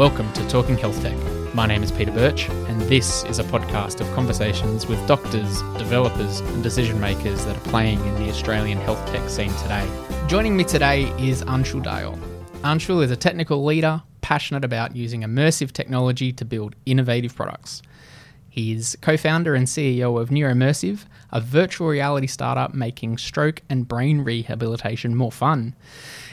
Welcome to Talking Health Tech. My name is Peter Birch, and this is a podcast of conversations with doctors, developers, and decision makers that are playing in the Australian health tech scene today. Joining me today is Anshul Dayal. Anshul is a technical leader passionate about using immersive technology to build innovative products. He is co founder and CEO of Neuromersive, a virtual reality startup making stroke and brain rehabilitation more fun.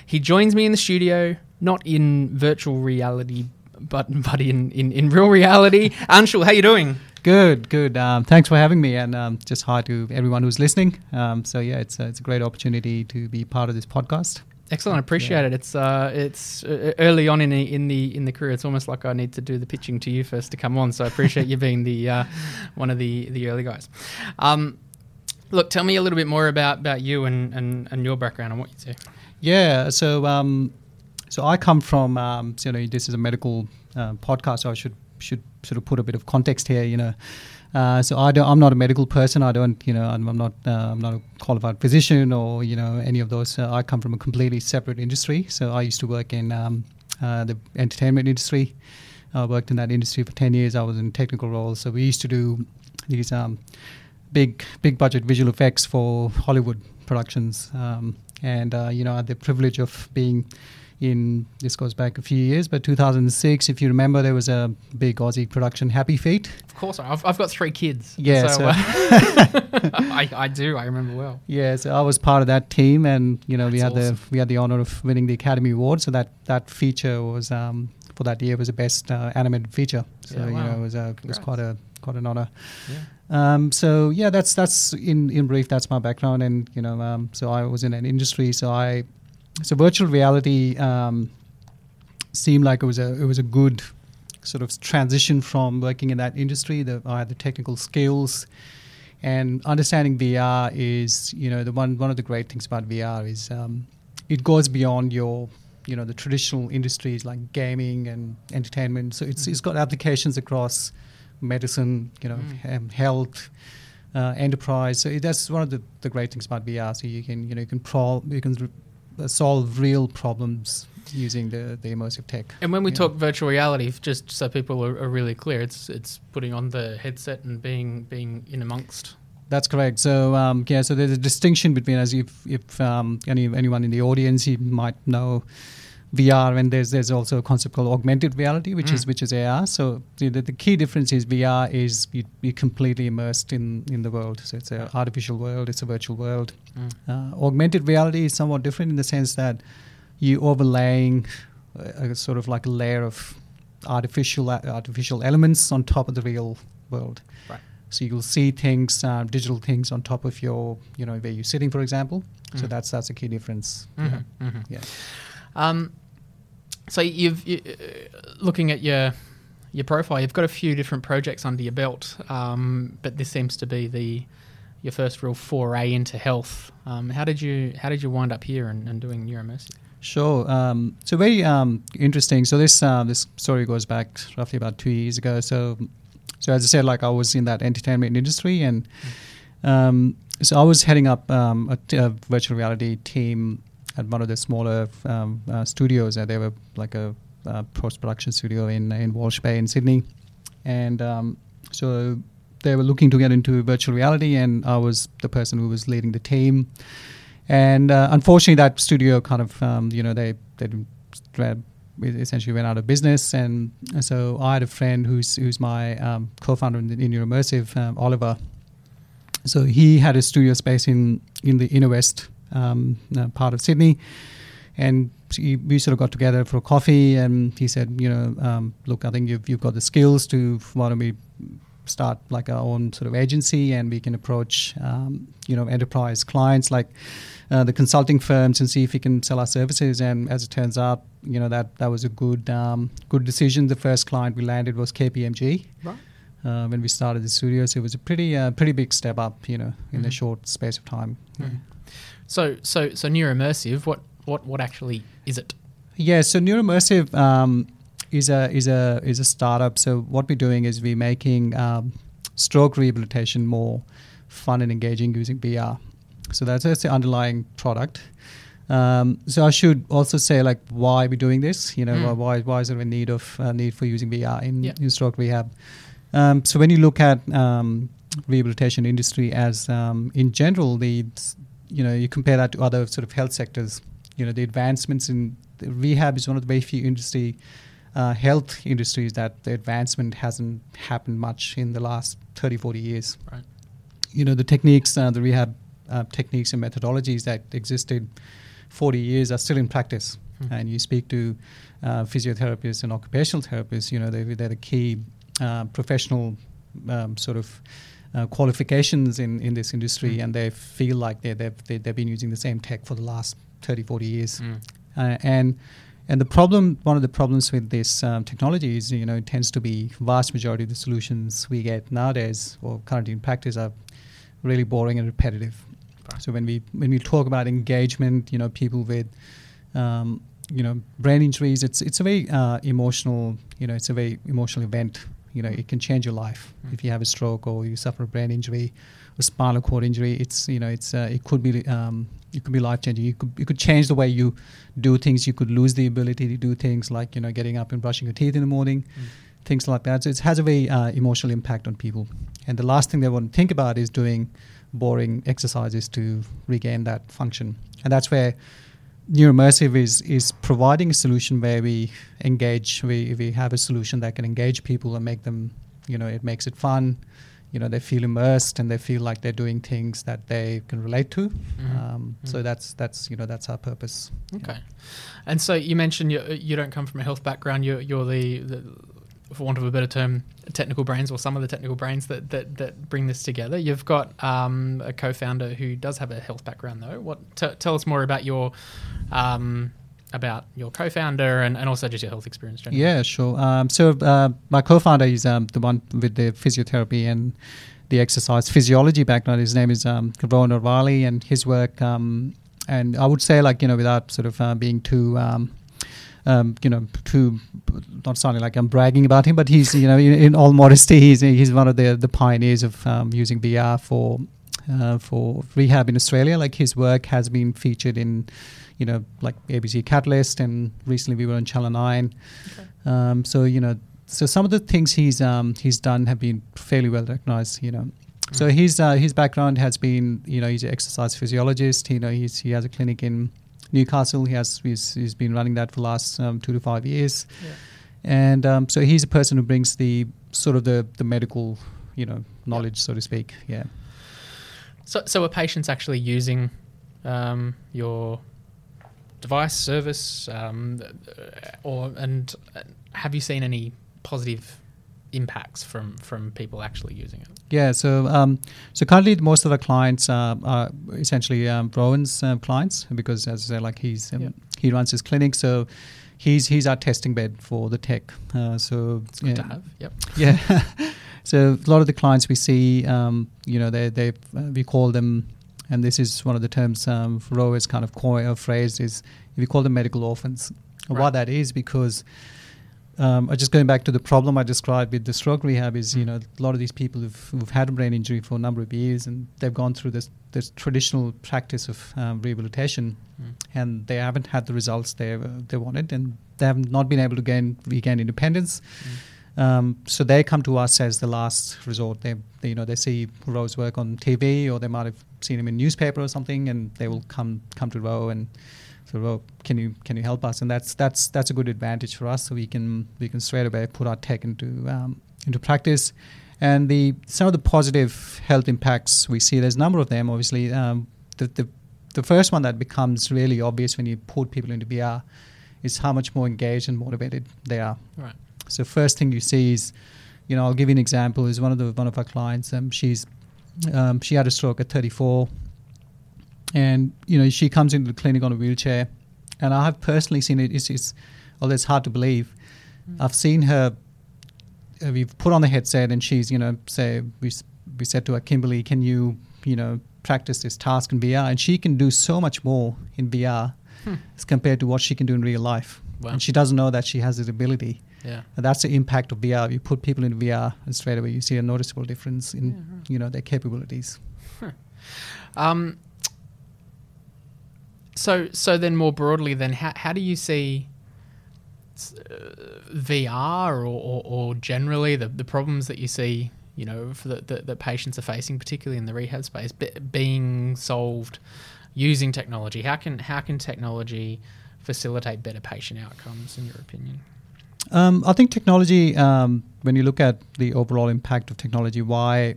He joins me in the studio, not in virtual reality, but but in, in, in real reality. Anshul, how are you doing? Good, good. Um, thanks for having me, and um, just hi to everyone who's listening. Um, so yeah, it's a, it's a great opportunity to be part of this podcast. Excellent, appreciate yeah. it. It's uh, it's uh, early on in the in the in the career. It's almost like I need to do the pitching to you first to come on. So I appreciate you being the uh, one of the the early guys. Um, look, tell me a little bit more about about you and and, and your background and what you do. Yeah, so um, so I come from um, you know this is a medical uh, podcast, so I should should sort of put a bit of context here. You know, uh, so I don't, I'm not a medical person. I don't, you know, I'm, I'm not, uh, I'm not a qualified physician or you know any of those. Uh, I come from a completely separate industry. So I used to work in um, uh, the entertainment industry. I worked in that industry for ten years. I was in technical roles. So we used to do these um, big, big budget visual effects for Hollywood productions. Um, and uh, you know, I had the privilege of being in this goes back a few years, but 2006, if you remember, there was a big Aussie production, Happy Feet. Of course, I've, I've got three kids. Yeah, so, so uh, I, I do. I remember well. Yeah, so I was part of that team, and you know, That's we had awesome. the we had the honor of winning the Academy Award. So that that feature was um, for that year was the best uh, animated feature. So yeah, wow. you know, it was a, it was quite a quite an honor. Yeah. Um, so yeah, that's that's in in brief. That's my background, and you know, um, so I was in an industry. So I so virtual reality um, seemed like it was a it was a good sort of transition from working in that industry. The, I had the technical skills, and understanding VR is you know the one one of the great things about VR is um, it goes beyond your you know the traditional industries like gaming and entertainment. So it's mm-hmm. it's got applications across medicine, you know, mm. health. Uh, enterprise. So that's one of the, the great things about VR. So you can you know you can pro you can uh, solve real problems using the, the immersive tech. And when we talk know. virtual reality, just so people are, are, really clear, it's it's putting on the headset and being being in amongst. That's correct. So um, yeah, so there's a distinction between as if if um, any anyone in the audience you might know VR, and there's there's also a concept called augmented reality, which mm. is which is AR. So the, the, key difference is VR is you, are completely immersed in in the world. So it's an artificial world, it's a virtual world. Mm. Uh, augmented reality is somewhat different in the sense that you overlaying a, a sort of like a layer of artificial artificial elements on top of the real world. Right. So you'll see things, uh, digital things on top of your, you know, where you're sitting, for example. Mm. So that's that's a key difference. Mm-hmm. Yeah. Mm-hmm. yeah. Um, so you've you, uh, looking at your your profile, you've got a few different projects under your belt, um, but this seems to be the your first real foray into health. Um, how did you how did you wind up here and, and doing Neuromersive? Sure. Um, so very um, interesting. So this uh, this story goes back roughly about two years ago. So so as I said, like I was in that entertainment industry, and um, so I was heading up um, a, t- a virtual reality team at one of the smaller um, uh, studios. Uh, they were like a uh, post production studio in in Walsh Bay in Sydney, and um, so they were looking to get into virtual reality, and I was the person who was leading the team. And uh, unfortunately, that studio kind of um, you know they they essentially went out of business, and so I had a friend who's who's my um, co-founder in, in Neuromersive, um, Oliver. So he had a studio space in in the inner west um, uh, part of Sydney. And we sort of got together for a coffee, and he said, you know, um, look, I think you've, you've got the skills to why don't we start like our own sort of agency, and we can approach, um, you know, enterprise clients like uh, the consulting firms and see if we can sell our services. And as it turns out, you know, that that was a good um, good decision. The first client we landed was KPMG. Right. Uh, when we started the studio, so it was a pretty uh, pretty big step up, you know, in mm-hmm. a short space of time. Mm-hmm. So, so, so neuromersive. What, what, what actually is it? Yeah, so neuromersive um, is a is a is a startup. So what we're doing is we're making um, stroke rehabilitation more fun and engaging using VR. So that's, that's the underlying product. Um, so I should also say like why we're doing this. You know, Mm. why why is there a need of uh, need for using VR in, Yeah. in stroke rehab? Um, so when you look at um, rehabilitation industry as um, in general, the you know you compare that to other sort of health sectors. You know, the advancements in the rehab is one of the very few industry uh, health industries that the advancement hasn't happened much in the last 30, 40 years. Right. You know, the techniques, uh, the rehab uh, techniques and methodologies that existed 40 years are still in practice. Hmm. And you speak to uh, physiotherapists and occupational therapists, you know, they, they're the key uh, professional um, sort of qualifications in, in this industry, Mm. and they feel like they, they've, they, they've been using the same tech for the last 30, 40 years. Mm. Uh, and and the problem, one of the problems with this um, technology is, you know, it tends to be vast majority of the solutions we get nowadays or currently in practice are really boring and repetitive. Right. So when we when we talk about engagement, you know, people with, um, you know, brain injuries, it's it's a very uh, emotional, you know, it's a very emotional event. You know, it can change your life Mm. if you have a stroke or you suffer a brain injury, a spinal cord injury. It's you know, it's uh, it could be um, it could be life changing. You could you could change the way you do things. You could lose the ability to do things like you know getting up and brushing your teeth in the morning, Mm. things like that. So it has a very uh, emotional impact on people. And the last thing they want to think about is doing boring exercises to regain that function. And that's where Neuromersive is is providing a solution where we engage. We we have a solution that can engage people and make them, you know, it makes it fun. You know, they feel immersed and they feel like they're doing things that they can relate to. Mhm. Um, So Mhm. that's that's you know that's our purpose. Okay. And so you mentioned you, you don't come from a health background. You're, you're the, the, for want of a better term, technical brains or some of the technical brains that, that, that bring this together. You've got um, a co-founder who does have a health background, though. What t- tell us more about your um, about your co-founder and, and also just your health experience. Generally. Yeah, sure. Um, so uh, my co-founder is um, the one with the physiotherapy and the exercise physiology background. His name is um, Orvali, and his work. Um, and I would say, like you know, without sort of uh, being too. Um, you know, too not sounding like I'm bragging about him, but he's you know, in, in all modesty, he's he's one of the the pioneers of um, using VR for uh, for rehab in Australia. Like his work has been featured in, you know, like ABC Catalyst, and recently we were on Channel Nine. Okay. Um, so you know, so some of the things he's um, he's done have been fairly well recognized. You know, so Mm. his uh, his background has been you know he's an exercise physiologist. You know, he's he has a clinic in Newcastle. He has he's, he's been running that for the last um, two to five years, Yeah. and um, so he's a person who brings the sort of the the medical you know knowledge, so to speak. Yeah. So, so are patients actually using um, your device service, um, or and have you seen any positive impacts from from people actually using it? Yeah, so um, so currently most of our clients uh, are essentially um, Rowan's um, clients because, as I said, like he's um, Yeah. he runs his clinic, so he's he's our testing bed for the tech. Uh, so It's good yeah, to have. Yep. yeah. so a lot of the clients we see, um, you know, they they uh, we call them, and this is one of the terms um, is kind of coin or phrase is if we call them medical orphans. Right. Why that is because. Um, just going back to the problem I described with the stroke rehab is, you Mm. know, a lot of these people who've, who've had a brain injury for a number of years and they've gone through this, this traditional practice of um, rehabilitation Mm. and they haven't had the results they uh, they wanted and they have not been able to gain regain independence. Mm. Um, so they come to us as the last resort. They, they you know they see Rowe's work on TV or they might have seen him in newspaper or something, and they will come come to Rowe and so Rowe, can you can you help us? And that's that's that's a good advantage for us. So we can we can straight away put our tech into um, into practice. And the some of the positive health impacts we see, there's a number of them. Obviously, um, the, the the first one that becomes really obvious when you put people into VR is how much more engaged and motivated they are. Right. So first thing you see is, you know, I'll give you an example. Is one of the one of our clients. Um, she's um, she had a stroke at 34, and you know she comes into the clinic on a wheelchair, and I have personally seen it. It's, it's although it's hard to believe, Mm. I've seen her. Uh, we've put on the headset, and she's you know say we we said to her, Kimberly, can you you know practice this task in VR, and she can do so much more in VR Hmm. as compared to what she can do in real life. Wow. And she doesn't know that she has this ability. Yeah. And that's the impact of VR. You put people in VR, and straight away you see a noticeable difference in Yeah, right. you know their capabilities. Um, So, so then more broadly, then how, how do you see uh, VR or, or, or generally the, the problems that you see, you know, for the, the, that patients are facing, particularly in the rehab space, be, being solved using technology? How can how can technology facilitate better patient outcomes, in your opinion? Um, I think technology, um, when you look at the overall impact of technology, why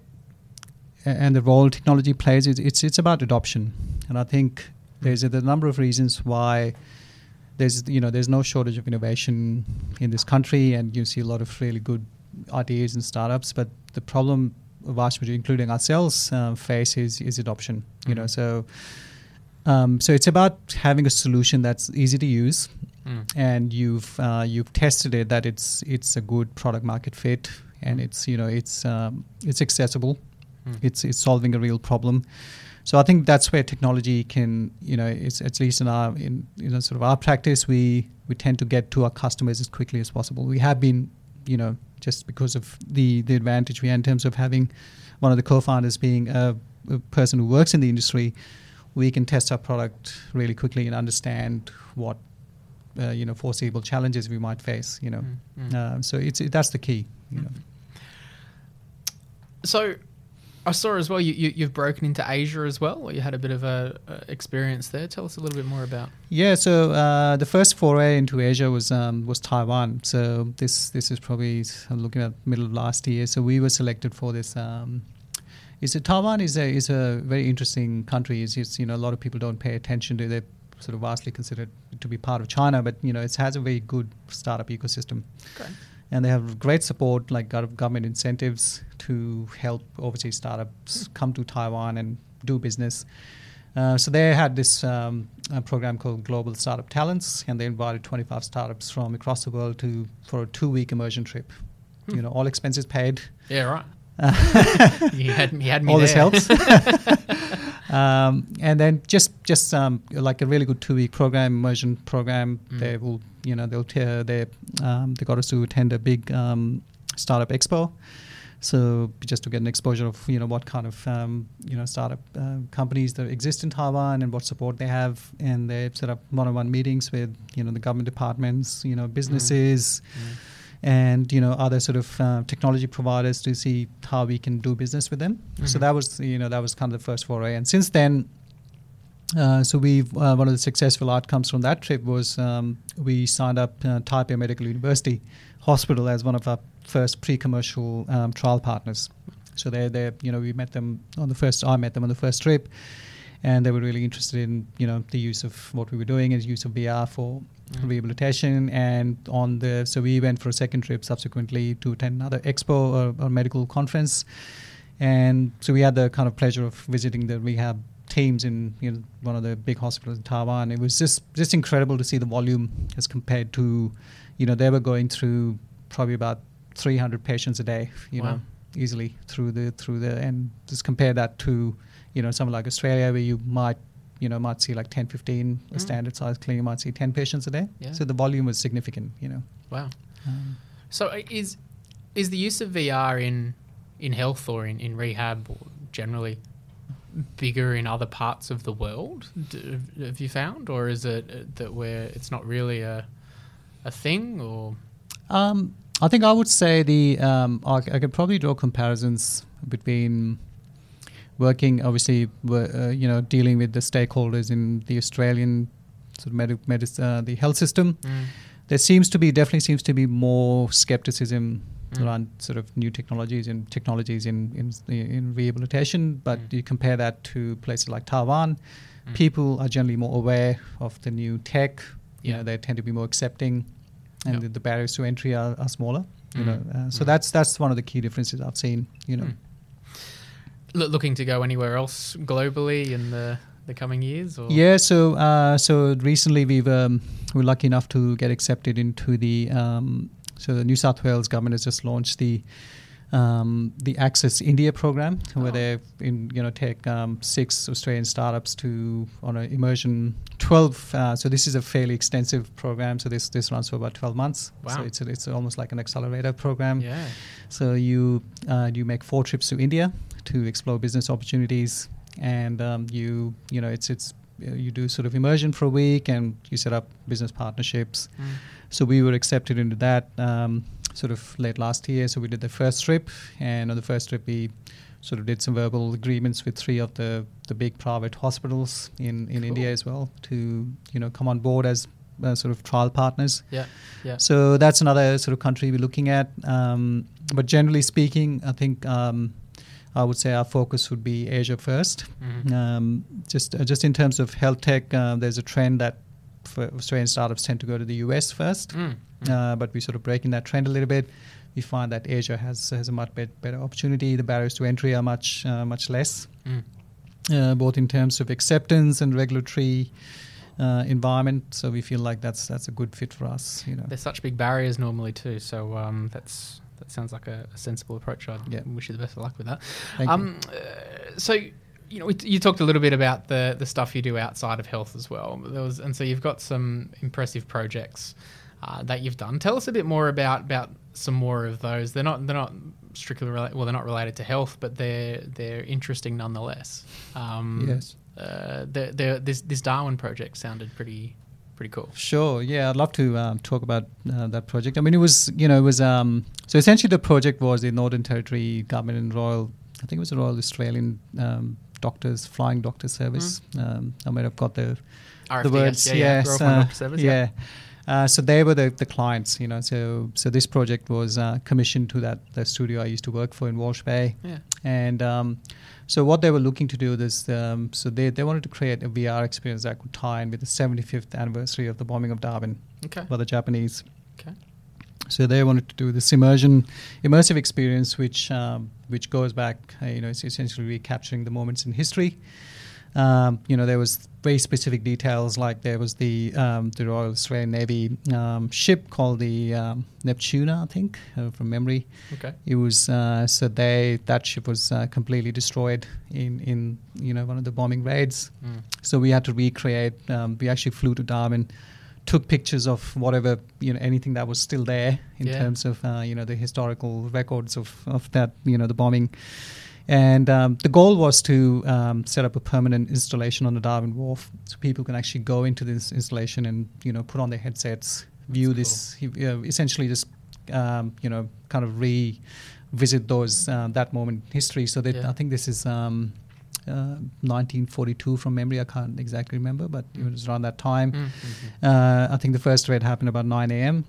and the role technology plays, it's it's about adoption, and I think there's a, a number of reasons why there's you know there's no shortage of innovation in this country, and you see a lot of really good ideas and startups. But the problem, vast majority, including ourselves, uh, face is is adoption. You know, Mm-hmm. so um, so it's about having a solution that's easy to use, Mm. and you've uh, you've tested it that it's it's a good product market fit, and it's you know it's um, it's accessible, Mm. it's it's solving a real problem. So I think that's where technology can, you know, it's at least in our in you know sort of our practice, we we tend to get to our customers as quickly as possible. We have been, you know, just because of the the advantage we had in terms of having one of the co-founders being a, a person who works in the industry, we can test our product really quickly and understand what uh, you know foreseeable challenges we might face. You know, Mm, mm. uh, so it's it, that's the key. You know. So, I saw as well you, you you've broken into Asia as well. Or you had a bit of a, a experience there. Tell us a little bit more about. Yeah, so uh, the first foray into Asia was um, was Taiwan. So this this is probably I'm looking at middle of last year. So we were selected for this. Um, is it Taiwan is a is a very interesting country. It's, it's you know a lot of people don't pay attention to. They sort of vastly considered to be part of China, but you know it has a very good startup ecosystem Okay. And they have great support like government incentives to help overseas startups come to Taiwan and do business. Uh, so they had this um, a program called Global Startup Talents, and they invited 25 startups from across the world to for a two-week immersion trip. Hmm. You know, all expenses paid. Yeah, right. You had you had me all there. this helps. um, and then just just um, like a really good two week program, immersion program. Mm. They will, you know, they'll t- they um, they got us to attend a big um, startup expo. So just to get an exposure of you know what kind of um, you know startup uh, companies that exist in Taiwan and what support they have, and they set up one-on-one meetings with you know the government departments, you know businesses, Mm. And you know other sort of uh, technology providers to see how we can do business with them. So Mhm. that was you know that was kind of the first foray, and since then. Uh, so we've uh, one of the successful outcomes from that trip was um, we signed up uh, Taipei Medical University Hospital as one of our first pre-commercial um, trial partners. So they they you know we met them on the first I met them on the first trip, and they were really interested in you know the use of what we were doing and use of VR for Mm. rehabilitation and on the so we went for a second trip subsequently to attend another expo or, or medical conference and so we had the kind of pleasure of visiting the rehab teams in you know one of the big hospitals in Taiwan it was just just incredible to see the volume as compared to you know they were going through probably about 300 patients a day you Wow. know easily through the through the and just compare that to you know somewhere like Australia where you might you know might see like 10 15 a Mm. standard size clinic you might see 10 patients a day Yeah. so the volume was significant you know Wow. um, So uh, is is the use of VR in in health or in, in rehab or generally bigger in other parts of the world? D- have you found, or is it uh, that where it's not really a a thing? Or Um, I think I would say the um, I, I could probably draw comparisons between working, obviously, uh, you know, dealing with the stakeholders in the Australian sort of medi- medis- uh, the health system. Mm. There seems to be definitely seems to be more skepticism Mm. around sort of new technologies and technologies in in, in rehabilitation. But Mm. you compare that to places like Taiwan, Mm. people are generally more aware of the new tech. You Yeah. know, they tend to be more accepting, and Yeah. the, the barriers to entry are, are smaller. You Mm. know, uh, so Mm. that's that's one of the key differences I've seen. You know, looking to go anywhere else globally in the the coming years? Or? yeah. So uh, so recently we've um, we're lucky enough to get accepted into the um, so the New South Wales government has just launched the um, the Access India program, where Oh. they in you know take um, six Australian startups to on an immersion twelve. Uh, so this is a fairly extensive program. So this this runs for about twelve months. Wow. So it's it's almost like an accelerator program. Yeah. So you uh, you make four trips to India to explore business opportunities, and um, you you know it's it's uh, you do sort of immersion for a week and you set up business partnerships. Mm. So we were accepted into that um, sort of late last year. So we did the first trip, and on the first trip we sort of did some verbal agreements with three of the, the big private hospitals in, in Cool. India as well to you know come on board as uh, sort of trial partners. Yeah, yeah. So that's another sort of country we're looking at. Um, but generally speaking, I think um, I would say our focus would be Asia 1st Mhm. Um, just uh, just in terms of health tech, uh, there's a trend that for Australian startups tend to go to the US first, Mm, mm. uh, but we're sort of breaking that trend a little bit. We find that Asia has has a much bet- better opportunity. The barriers to entry are much uh, much less, Mm. uh, both in terms of acceptance and regulatory uh, environment. So we feel like that's that's a good fit for us. You know. There's such big barriers normally too, so um, that's that sounds like a, a sensible approach. I Yeah. wish you the best of luck with that. Thank you. um, uh, so you know, you talked a little bit about the the stuff you do outside of health as well. There was, and so you've got some impressive projects uh, that you've done. Tell us a bit more about about some more of those. They're not they're not strictly related. Well, they're not related to health, but they're they're interesting nonetheless. Um, Yes. Uh, the, the, this this Darwin project sounded pretty pretty cool. Sure. Yeah, I'd love to um, talk about uh, that project. I mean, it was you know it was um, so essentially the project was the Northern Territory Government and Royal. I think it was the Royal Australian um, Doctors Flying Doctor Service. Um, I might have got the RFDS, the words. yeah, yeah. yes, Royal uh, Service, yeah. Uh, so they were the, the clients, you know. So so this project was uh, commissioned to that the studio I used to work for in Walsh Bay, Yeah. and um, so what they were looking to do is um, so they, they wanted to create a VR experience that could tie in with the 75th anniversary of the bombing of Darwin Okay. by the Japanese. Okay. So they wanted to do this immersion, immersive experience, which um, which goes back, uh, you know, it's essentially recapturing the moments in history. Um, you know, there was very specific details, like there was the um, the Royal Australian Navy um, ship called the um, Neptuna, I think, uh, from memory. Okay. It was uh, so they that ship was uh, completely destroyed in in you know one of the bombing raids. Mm. So we had to recreate. Um, we actually flew to Darwin, took pictures of whatever you know anything that was still there in Yeah. terms of uh, you know the historical records of of that you know the bombing. And um, the goal was to um, set up a permanent installation on the Darwin Wharf, so people can actually go into this installation and you know put on their headsets, view That's this, know, essentially just um, you know kind of revisit those uh, that moment in history. So that Yeah. I think this is um, uh, 1942 from memory. I can't exactly remember, but it was around that time. Mm, mhm. Uh, I think the first raid happened about 9 a.m.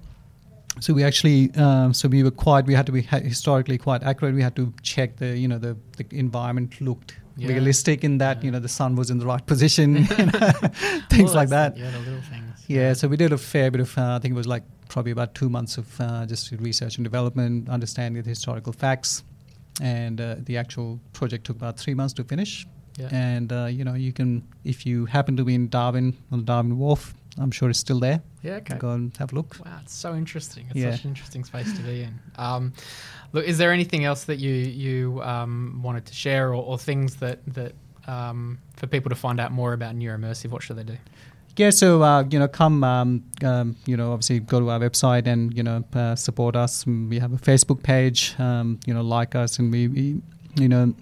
So we actually, um, so we were quite, we had to be historically quite accurate. We had to check the, you know, the, the environment looked Yeah. realistic in that, Yeah. you know, the sun was in the right position, you know, things Well, like that. Yeah, the little things. Yeah, so we did a fair bit of, uh, I think it was like probably about two months of uh, just research and development, understanding the historical facts. And uh, the actual project took about three months to finish. Yeah. And, uh, you know, you can, if you happen to be in Darwin, on the Darwin Wharf, I'm sure it's still there. Yeah, okay. Go and have a look. Wow, it's so interesting. It's Yeah. such an interesting space to be in. Um, look, is there anything else that you you um, wanted to share, or, or things that that um, for people to find out more about Neuromersive? What should they do? Yeah, so uh, you know, come, um, um, you know, obviously go to our website and you know uh, support us. Mm, We have a Facebook page, um, you know, like us, and we, we, you know,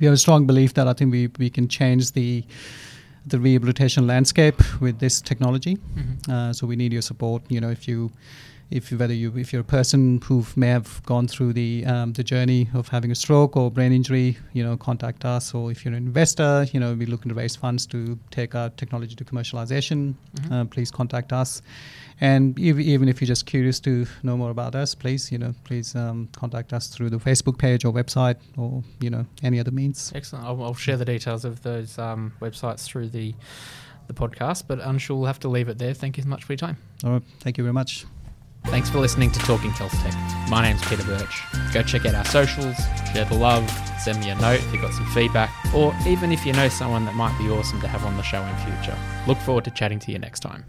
we have a strong belief that I think we we can change the the rehabilitation landscape with this technology. Mhm. Uh, so we need your support. You know, if you, if you, whether you, if you're a person who may have gone through the um, the journey of having a stroke or brain injury, you know, contact us. Or if you're an investor, you know, we're looking to raise funds to take our technology to commercialization. Mhm. Uh, please contact us. And ev- even if you're just curious to know more about us, please, you know, please um, contact us through the Facebook page or website or you know any other means. Excellent. I'll, I'll share the details of those um, websites through the the podcast. But Anshul, we'll have to leave it there. Thank you so much for your time. All right, thank you very much. Thanks for listening to Talking Health Tech. My name's Peter Birch. Go check out our socials, share the love, send me a note if you've got some feedback, or even if you know someone that might be awesome to have on the show in future. Look forward to chatting to you next time.